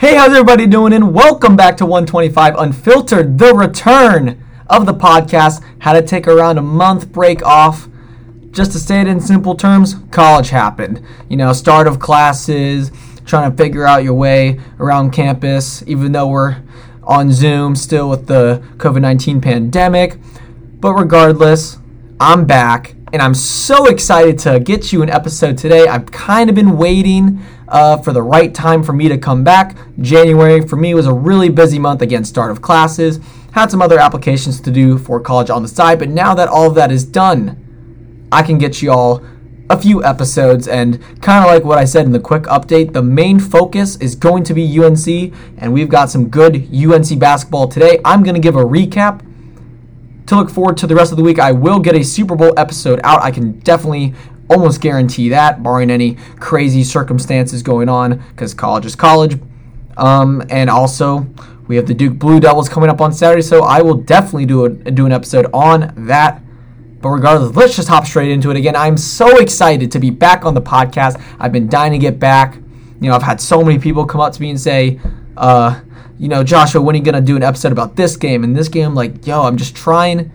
Hey, how's everybody doing? And welcome back to 125 Unfiltered, the return of the podcast. Had to take around a month break off. Just to say it in simple terms, college happened. You know, start of classes, trying to figure out your way around campus, even though we're on Zoom still with the COVID 19 pandemic. But regardless, I'm back and I'm so excited to get you an episode today. I've kind of been waiting uh, for the right time for me to come back. January for me was a really busy month again, start of classes. Had some other applications to do for college on the side, but now that all of that is done, I can get you all a few episodes and kind of like what I said in the quick update, the main focus is going to be UNC and we've got some good UNC basketball today. I'm going to give a recap to look forward to the rest of the week. I will get a Super Bowl episode out. I can definitely almost guarantee that, barring any crazy circumstances going on, because college is college. Um, and also, we have the Duke Blue Devils coming up on Saturday, so I will definitely do a, do an episode on that. But regardless, let's just hop straight into it again. I'm so excited to be back on the podcast. I've been dying to get back. You know, I've had so many people come up to me and say, uh, you know, Joshua, when are you gonna do an episode about this game and this game? Like, yo, I'm just trying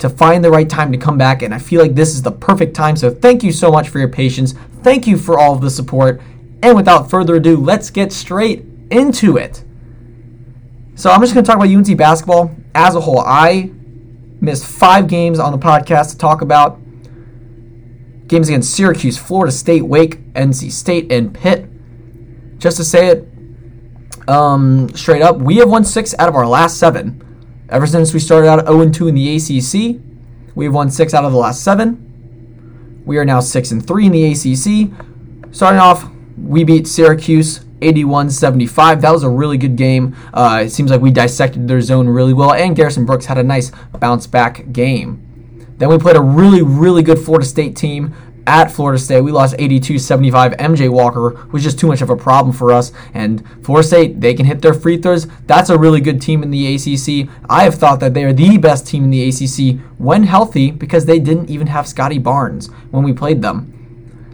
to find the right time to come back, and I feel like this is the perfect time. So thank you so much for your patience. Thank you for all of the support. And without further ado, let's get straight into it. So I'm just going to talk about UNC basketball as a whole. I missed five games on the podcast to talk about games against Syracuse, Florida State, Wake, NC State, and Pitt. Just to say it um, straight up, we have won six out of our last seven. Ever since we started out 0 2 in the ACC, we've won six out of the last seven. We are now six and three in the ACC. Starting off, we beat Syracuse 81-75. That was a really good game. Uh, it seems like we dissected their zone really well, and Garrison Brooks had a nice bounce back game. Then we played a really, really good Florida State team at Florida State. We lost 82-75. MJ Walker was just too much of a problem for us. And Florida State, they can hit their free throws. That's a really good team in the ACC. I have thought that they are the best team in the ACC when healthy because they didn't even have Scottie Barnes when we played them.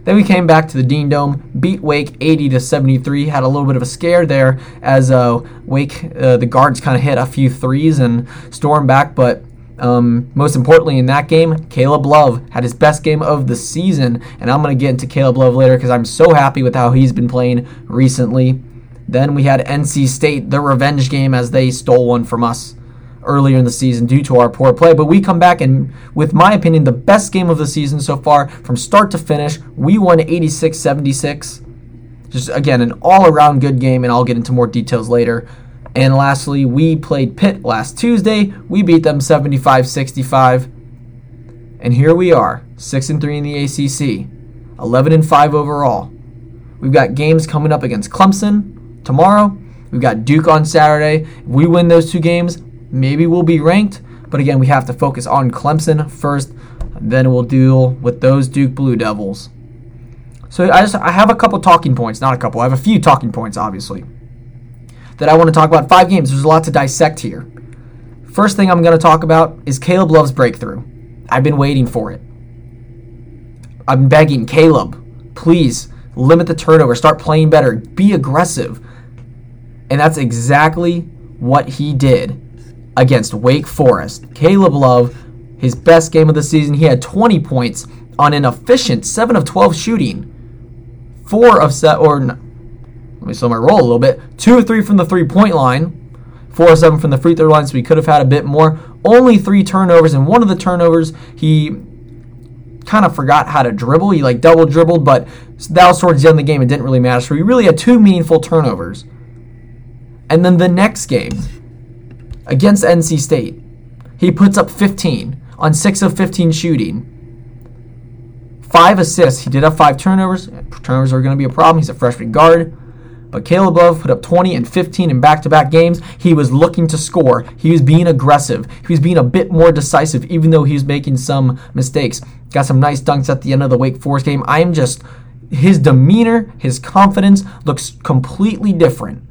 Then we came back to the Dean Dome, beat Wake 80 to 73. Had a little bit of a scare there as uh, Wake, uh, the guards kind of hit a few threes and stormed back, but um, most importantly, in that game, Caleb Love had his best game of the season, and I'm going to get into Caleb Love later because I'm so happy with how he's been playing recently. Then we had NC State, the revenge game, as they stole one from us earlier in the season due to our poor play. But we come back and, with my opinion, the best game of the season so far from start to finish. We won 86 76. Just again, an all around good game, and I'll get into more details later. And lastly, we played Pitt last Tuesday. We beat them 75 65. And here we are, 6 and 3 in the ACC, 11 and 5 overall. We've got games coming up against Clemson tomorrow. We've got Duke on Saturday. If we win those two games, maybe we'll be ranked. But again, we have to focus on Clemson first. Then we'll deal with those Duke Blue Devils. So I just I have a couple talking points, not a couple. I have a few talking points, obviously that I want to talk about. Five games. There's a lot to dissect here. First thing I'm going to talk about is Caleb Love's breakthrough. I've been waiting for it. I'm begging Caleb, please limit the turnover, start playing better, be aggressive. And that's exactly what he did against Wake Forest. Caleb Love, his best game of the season, he had 20 points on an efficient 7 of 12 shooting. 4 of set or let me slow my roll a little bit. Two or three from the three point line, four or seven from the free throw line, so we could have had a bit more. Only three turnovers, and one of the turnovers he kind of forgot how to dribble. He like double dribbled, but that was towards the end of the game. It didn't really matter. So he really had two meaningful turnovers. And then the next game against NC State, he puts up 15 on 6 of 15 shooting. Five assists. He did have five turnovers. Turnovers are going to be a problem. He's a freshman guard. But Caleb Love put up 20 and 15 in back to back games. He was looking to score. He was being aggressive. He was being a bit more decisive, even though he was making some mistakes. Got some nice dunks at the end of the Wake Forest game. I am just, his demeanor, his confidence looks completely different.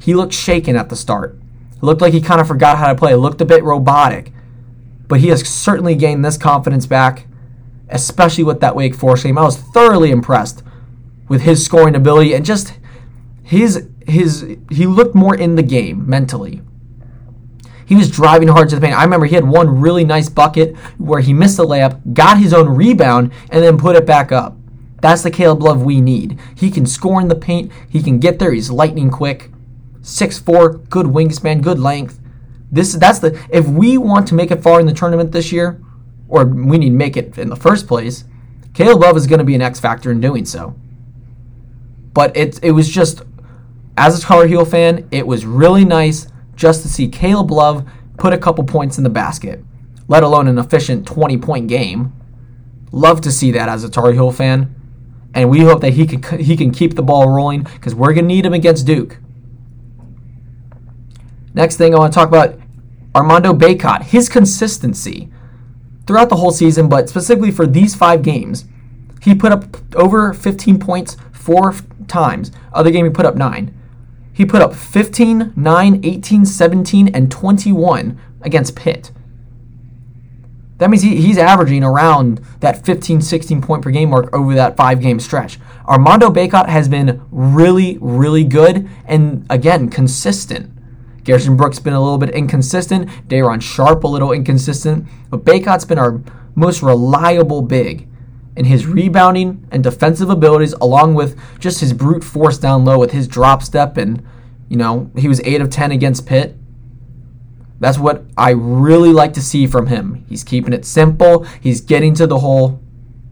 He looked shaken at the start. It looked like he kind of forgot how to play. It looked a bit robotic. But he has certainly gained this confidence back, especially with that Wake Forest game. I was thoroughly impressed with his scoring ability and just his his he looked more in the game mentally. He was driving hard to the paint. I remember he had one really nice bucket where he missed a layup, got his own rebound, and then put it back up. That's the Caleb Love we need. He can score in the paint. He can get there. He's lightning quick. 6'4", good wingspan, good length. This that's the if we want to make it far in the tournament this year, or we need to make it in the first place, Caleb Love is going to be an X factor in doing so. But it it was just as a Tar Heel fan, it was really nice just to see Caleb Love put a couple points in the basket, let alone an efficient 20 point game. Love to see that as a Tar Heel fan. And we hope that he can he can keep the ball rolling because we're gonna need him against Duke. Next thing I want to talk about Armando Bacot, his consistency throughout the whole season, but specifically for these five games, he put up over 15 points four times. Other game he put up nine. He put up 15, 9, 18, 17, and 21 against Pitt. That means he, he's averaging around that 15, 16 point per game mark over that five game stretch. Armando Bacot has been really, really good and, again, consistent. Garrison Brooks been a little bit inconsistent. Day'Ron Sharpe a little inconsistent. But Bacot's been our most reliable big in his rebounding and defensive abilities, along with just his brute force down low with his drop step. And, you know, he was 8 of 10 against Pitt. That's what I really like to see from him. He's keeping it simple, he's getting to the hole,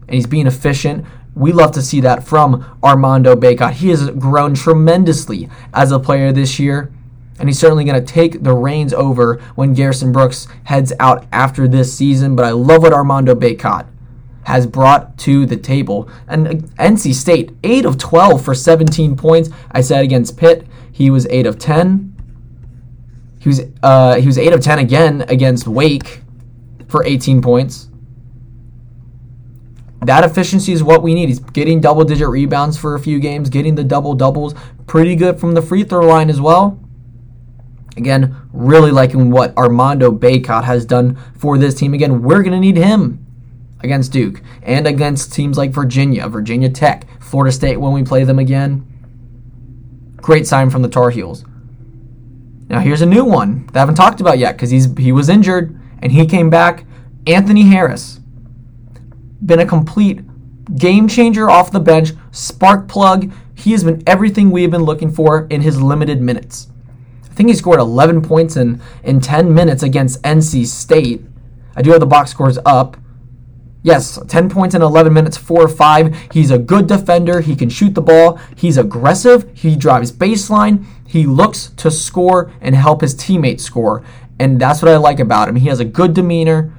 and he's being efficient. We love to see that from Armando Bacot. He has grown tremendously as a player this year and he's certainly going to take the reins over when Garrison Brooks heads out after this season. But I love what Armando Bacot has brought to the table. And NC State, 8 of 12 for 17 points. I said against Pitt, he was 8 of 10. He was uh, he was 8 of 10 again against Wake for 18 points. That efficiency is what we need. He's getting double digit rebounds for a few games, getting the double doubles. Pretty good from the free throw line as well. Again, really liking what Armando Bacot has done for this team. Again, we're going to need him against Duke and against teams like Virginia, Virginia Tech, Florida State when we play them again. Great sign from the Tar Heels. Now here's a new one that I haven't talked about yet because he's he was injured and he came back. Anthony Harris, been a complete game changer off the bench, spark plug. He has been everything we have been looking for in his limited minutes. I think he scored 11 points in, in 10 minutes against NC State. I do have the box scores up. Yes, 10 points in 11 minutes, 4 or 5. He's a good defender. He can shoot the ball. He's aggressive. He drives baseline. He looks to score and help his teammates score. And that's what I like about him. He has a good demeanor.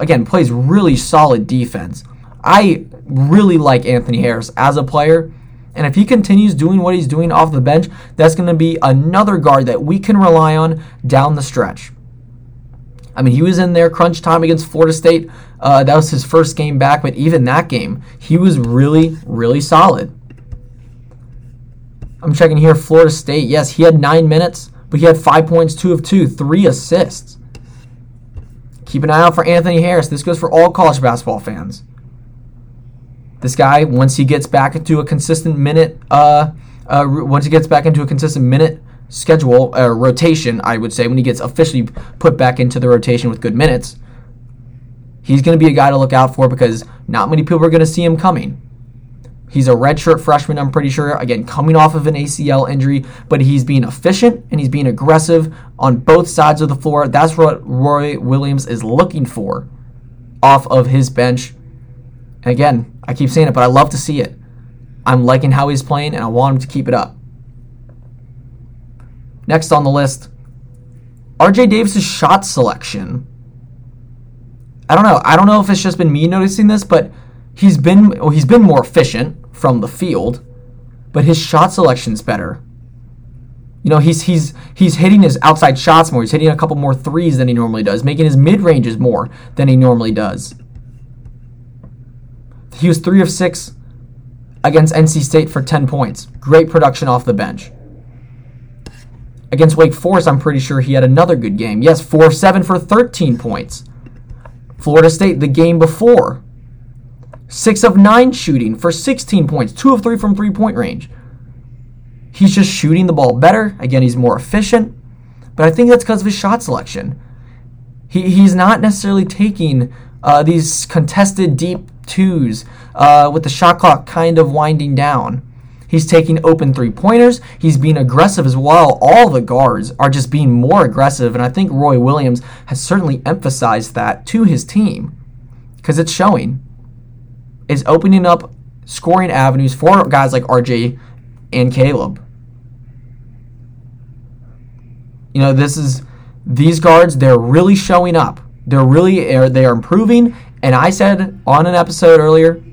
Again, plays really solid defense. I really like Anthony Harris as a player. And if he continues doing what he's doing off the bench, that's going to be another guard that we can rely on down the stretch. I mean, he was in there crunch time against Florida State. Uh, that was his first game back, but even that game, he was really, really solid. I'm checking here Florida State. Yes, he had nine minutes, but he had five points, two of two, three assists. Keep an eye out for Anthony Harris. This goes for all college basketball fans. This guy, once he gets back into a consistent minute, uh, uh, once he gets back into a consistent minute schedule uh, rotation, I would say, when he gets officially put back into the rotation with good minutes, he's going to be a guy to look out for because not many people are going to see him coming. He's a redshirt freshman, I'm pretty sure. Again, coming off of an ACL injury, but he's being efficient and he's being aggressive on both sides of the floor. That's what Roy Williams is looking for off of his bench. And again, I keep saying it, but I love to see it. I'm liking how he's playing, and I want him to keep it up. Next on the list, RJ Davis's shot selection. I don't know. I don't know if it's just been me noticing this, but he's been well, he's been more efficient from the field, but his shot selection's better. You know, he's he's he's hitting his outside shots more. He's hitting a couple more threes than he normally does, making his mid ranges more than he normally does. He was three of six against NC State for 10 points. Great production off the bench. Against Wake Forest, I'm pretty sure he had another good game. Yes, 4 of 7 for 13 points. Florida State, the game before, 6 of 9 shooting for 16 points, 2 of 3 from three point range. He's just shooting the ball better. Again, he's more efficient. But I think that's because of his shot selection. He, he's not necessarily taking uh, these contested deep twos uh, with the shot clock kind of winding down. He's taking open three pointers. He's being aggressive as well. All the guards are just being more aggressive. And I think Roy Williams has certainly emphasized that to his team because it's showing. Is opening up scoring avenues for guys like RJ and Caleb. You know, this is these guards, they're really showing up. They're really they are improving. And I said on an episode earlier,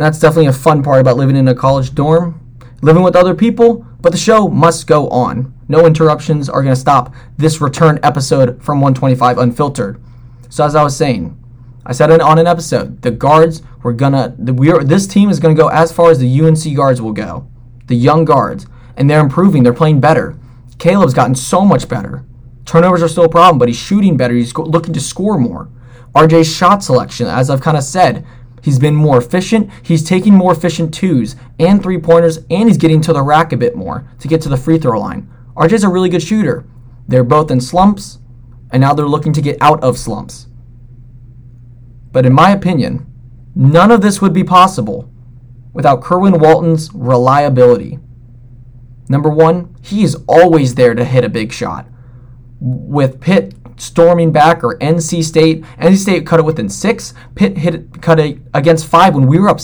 and that's definitely a fun part about living in a college dorm, living with other people, but the show must go on. No interruptions are going to stop this return episode from 125 Unfiltered. So as I was saying, I said on an episode, the guards were gonna we are this team is gonna go as far as the UNC guards will go. The young guards. And they're improving, they're playing better. Caleb's gotten so much better. Turnovers are still a problem, but he's shooting better. He's looking to score more. RJ's shot selection, as I've kind of said, He's been more efficient. He's taking more efficient twos and three pointers, and he's getting to the rack a bit more to get to the free throw line. RJ's a really good shooter. They're both in slumps, and now they're looking to get out of slumps. But in my opinion, none of this would be possible without Kerwin Walton's reliability. Number one, he is always there to hit a big shot. With Pitt storming back or NC State. NC State cut it within six. Pitt hit cut it against five when we were up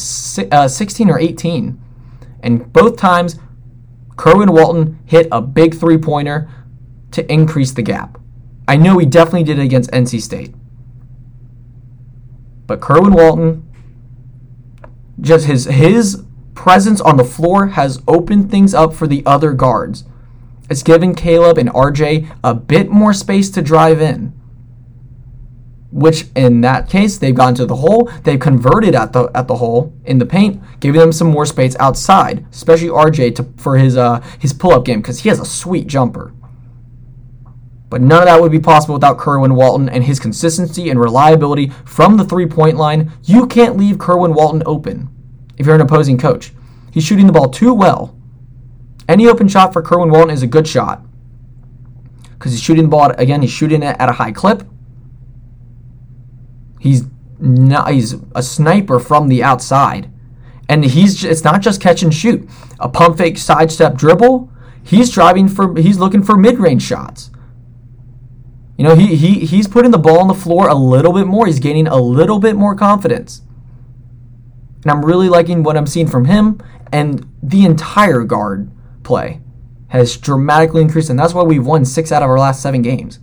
uh, 16 or 18. And both times, Kerwin Walton hit a big three pointer to increase the gap. I know he definitely did it against NC State. But Kerwin Walton, just his his presence on the floor has opened things up for the other guards. It's given Caleb and RJ a bit more space to drive in. Which in that case, they've gone to the hole, they've converted at the at the hole in the paint, giving them some more space outside, especially RJ to, for his uh, his pull-up game, because he has a sweet jumper. But none of that would be possible without Kerwin Walton and his consistency and reliability from the three-point line. You can't leave Kerwin Walton open if you're an opposing coach. He's shooting the ball too well any open shot for Kerwin Walton is a good shot because he's shooting the ball again. He's shooting it at a high clip. He's not, he's a sniper from the outside, and he's it's not just catch and shoot. A pump fake sidestep dribble. He's driving for he's looking for mid range shots. You know he he he's putting the ball on the floor a little bit more. He's gaining a little bit more confidence. And I'm really liking what I'm seeing from him and the entire guard play has dramatically increased, and that's why we've won six out of our last seven games.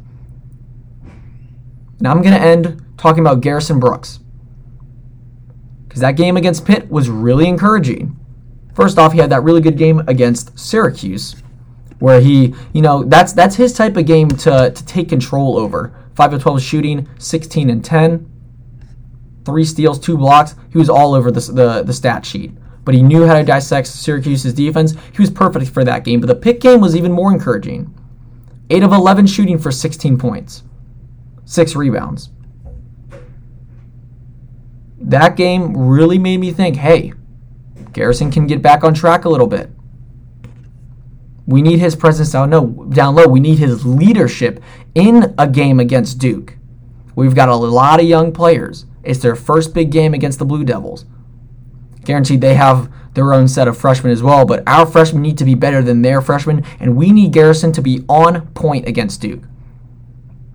Now I'm going to end talking about Garrison Brooks. Because that game against Pitt was really encouraging. First off, he had that really good game against Syracuse, where he, you know, that's that's his type of game to, to take control over. 5 of 12 shooting, 16 and 10, three steals, two blocks. He was all over the, the, the stat sheet but he knew how to dissect Syracuse's defense. He was perfect for that game. But the Pitt game was even more encouraging 8 of 11 shooting for 16 points, 6 rebounds. That game really made me think hey, Garrison can get back on track a little bit. We need his presence down, no, down low. We need his leadership in a game against Duke. We've got a lot of young players. It's their first big game against the Blue Devils guaranteed they have their own set of freshmen as well. But our freshmen need to be better than their freshmen, and we need Garrison to be on point against Duke.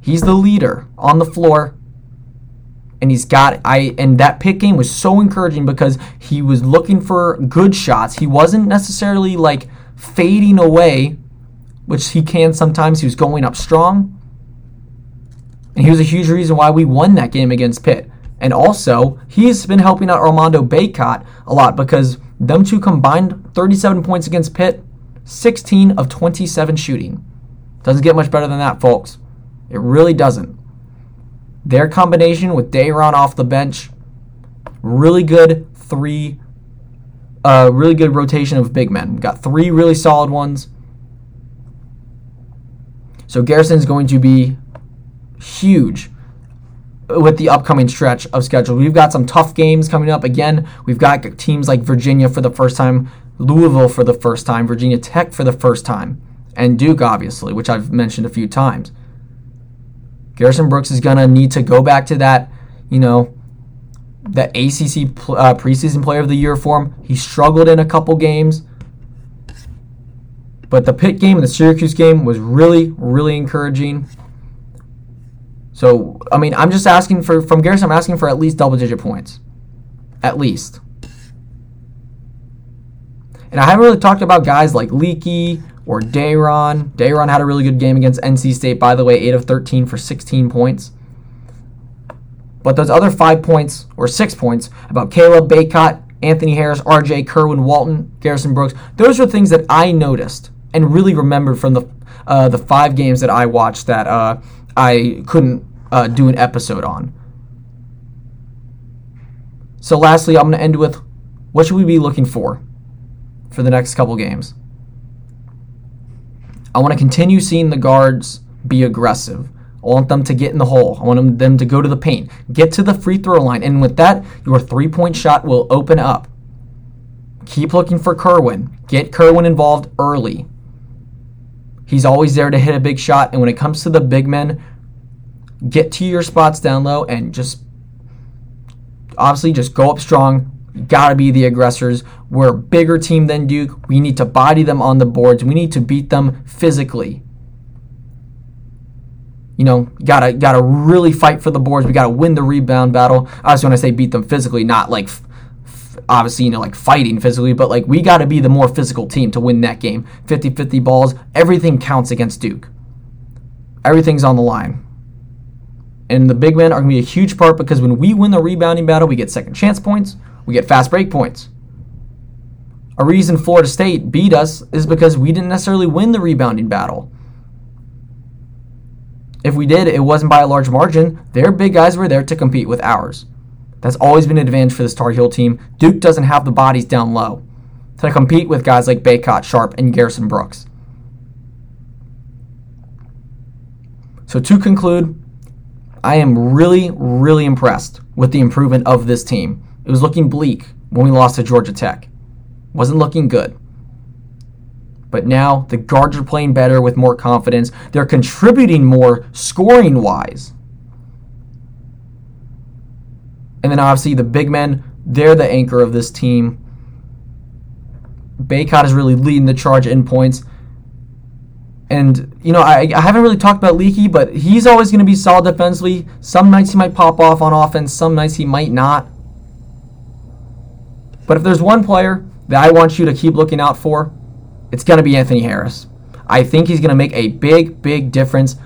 He's the leader on the floor, and he's got I and that Pitt game was so encouraging because he was looking for good shots. He wasn't necessarily like fading away, which he can sometimes. He was going up strong. And he was a huge reason why we won that game against Pitt. And also, he's been helping out Armando Bacot a lot because them two combined 37 points against Pitt, 16 of 27 shooting. Doesn't get much better than that, folks. It really doesn't. Their combination with Day'Ron off the bench, really good three, uh, really good rotation of big men. got three really solid ones. So Garrison's going to be huge with the upcoming stretch of schedule. We've got some tough games coming up. Again, we've got teams like Virginia for the first time Louisville for the first time, Virginia Tech for the first time, and Duke, obviously, which I've mentioned a few times. Garrison Brooks is going to need to go back to that, you know, the ACC uh, preseason player of the year form. He struggled in a couple games. But the Pitt game and the Syracuse game was really, really encouraging. So, I mean, I'm just asking for, from Garrison, I'm asking for at least double digit points. At least. And I haven't really talked about guys like Leaky or Day'Ron. Day'Ron had a really good game against NC State, by the way, 8 of 13 for 16 points. But those other five points, or six points, about Caleb, Bacot, Anthony Harris, RJ, Kerwin, Walton, Garrison Brooks, those are things that I noticed and really remembered from the uh, the five games that I watched that uh, I couldn't uh, do an episode on. So, lastly, I'm going to end with what should we be looking for for the next couple games? I want to continue seeing the guards be aggressive. I want them to get in the hole. I want them to go to the paint, get to the free throw line, and with that, your three point shot will open up. Keep looking for Kerwin. Get Kerwin involved early. He's always there to hit a big shot. And when it comes to the big men, get to your spots down low and just obviously just go up strong. You gotta be the aggressors. We're a bigger team than Duke. We need to body them on the boards. We need to beat them physically. You know, gotta gotta really fight for the boards. We gotta win the rebound battle. I just want to say beat them physically, not like obviously, you know, like fighting physically, but like we got to be the more physical team to win that game. 50 50 balls, everything counts against Duke. Everything's on the line. And the big men are going to be a huge part because when we win the rebounding battle, we get second chance points, we get fast break points. A reason Florida State beat us is because we didn't necessarily win the rebounding battle. If we did, it wasn't by a large margin. Their big guys were there to compete with ours. That's always been an advantage for this Tar Heel team. Duke doesn't have the bodies down low to compete with guys like Bacot, Sharpe, and Garrison Brooks. So to conclude, I am really, really impressed with the improvement of this team. It was looking bleak when we lost to Georgia Tech. Wasn't looking good. But now the guards are playing better with more confidence. They're contributing more scoring wise. And then obviously the big men, they're the anchor of this team. Bacot is really leading the charge in points. And, you know, I, I haven't really talked about Leaky, but he's always going to be solid defensively. Some nights he might pop off on offense, some nights he might not. But if there's one player that I want you to keep looking out for, it's going to be Anthony Harris. I think he's going to make a big, big difference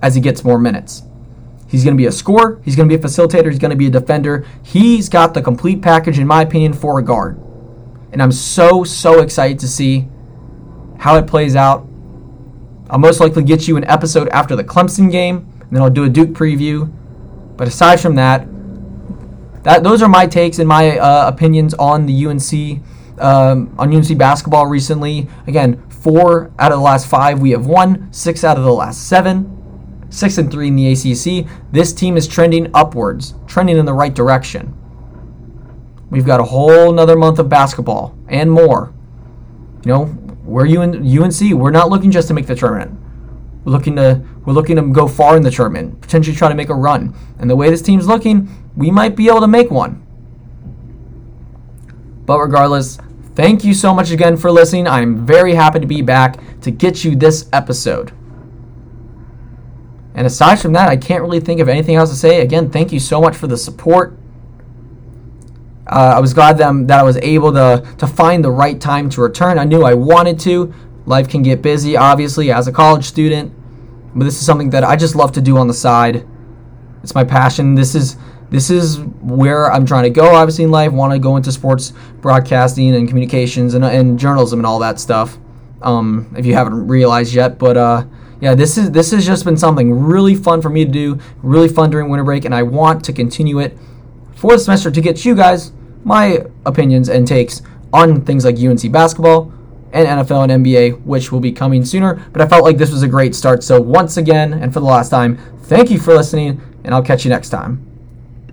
as he gets more minutes. He's going to be a scorer. He's going to be a facilitator. He's going to be a defender. He's got the complete package, in my opinion, for a guard. And I'm so, so excited to see how it plays out. I'll most likely get you an episode after the Clemson game, and then I'll do a Duke preview. But aside from that, that those are my takes and my uh, opinions on the UNC um, on UNC basketball recently. Again, four out of the last five we have won, six out of the last seven six and three in the ACC. This team is trending upwards, trending in the right direction. We've got a whole another month of basketball and more. You know, we're UNC. We're not looking just to make the tournament. We're looking to we're looking to go far in the tournament, potentially try to make a run. And the way this team's looking, we might be able to make one. But regardless, thank you so much again for listening. I'm very happy to be back to get you this episode. And aside from that, I can't really think of anything else to say. Again, thank you so much for the support. Uh, I was glad that, that I was able to, to find the right time to return. I knew I wanted to. Life can get busy, obviously, as a college student. But this is something that I just love to do on the side. It's my passion. This is this is where I'm trying to go, obviously, in life. Want to go into sports broadcasting and communications and, and journalism and all that stuff. Um, if you haven't realized yet, but uh, yeah, this is this has just been something really fun for me to do, really fun during winter break, and I want to continue it for the semester to get you guys my opinions and takes on things like UNC basketball and NFL and NBA, which will be coming sooner. But I felt like this was a great start. So once again, and for the last time, thank you for listening, and I'll catch you next time.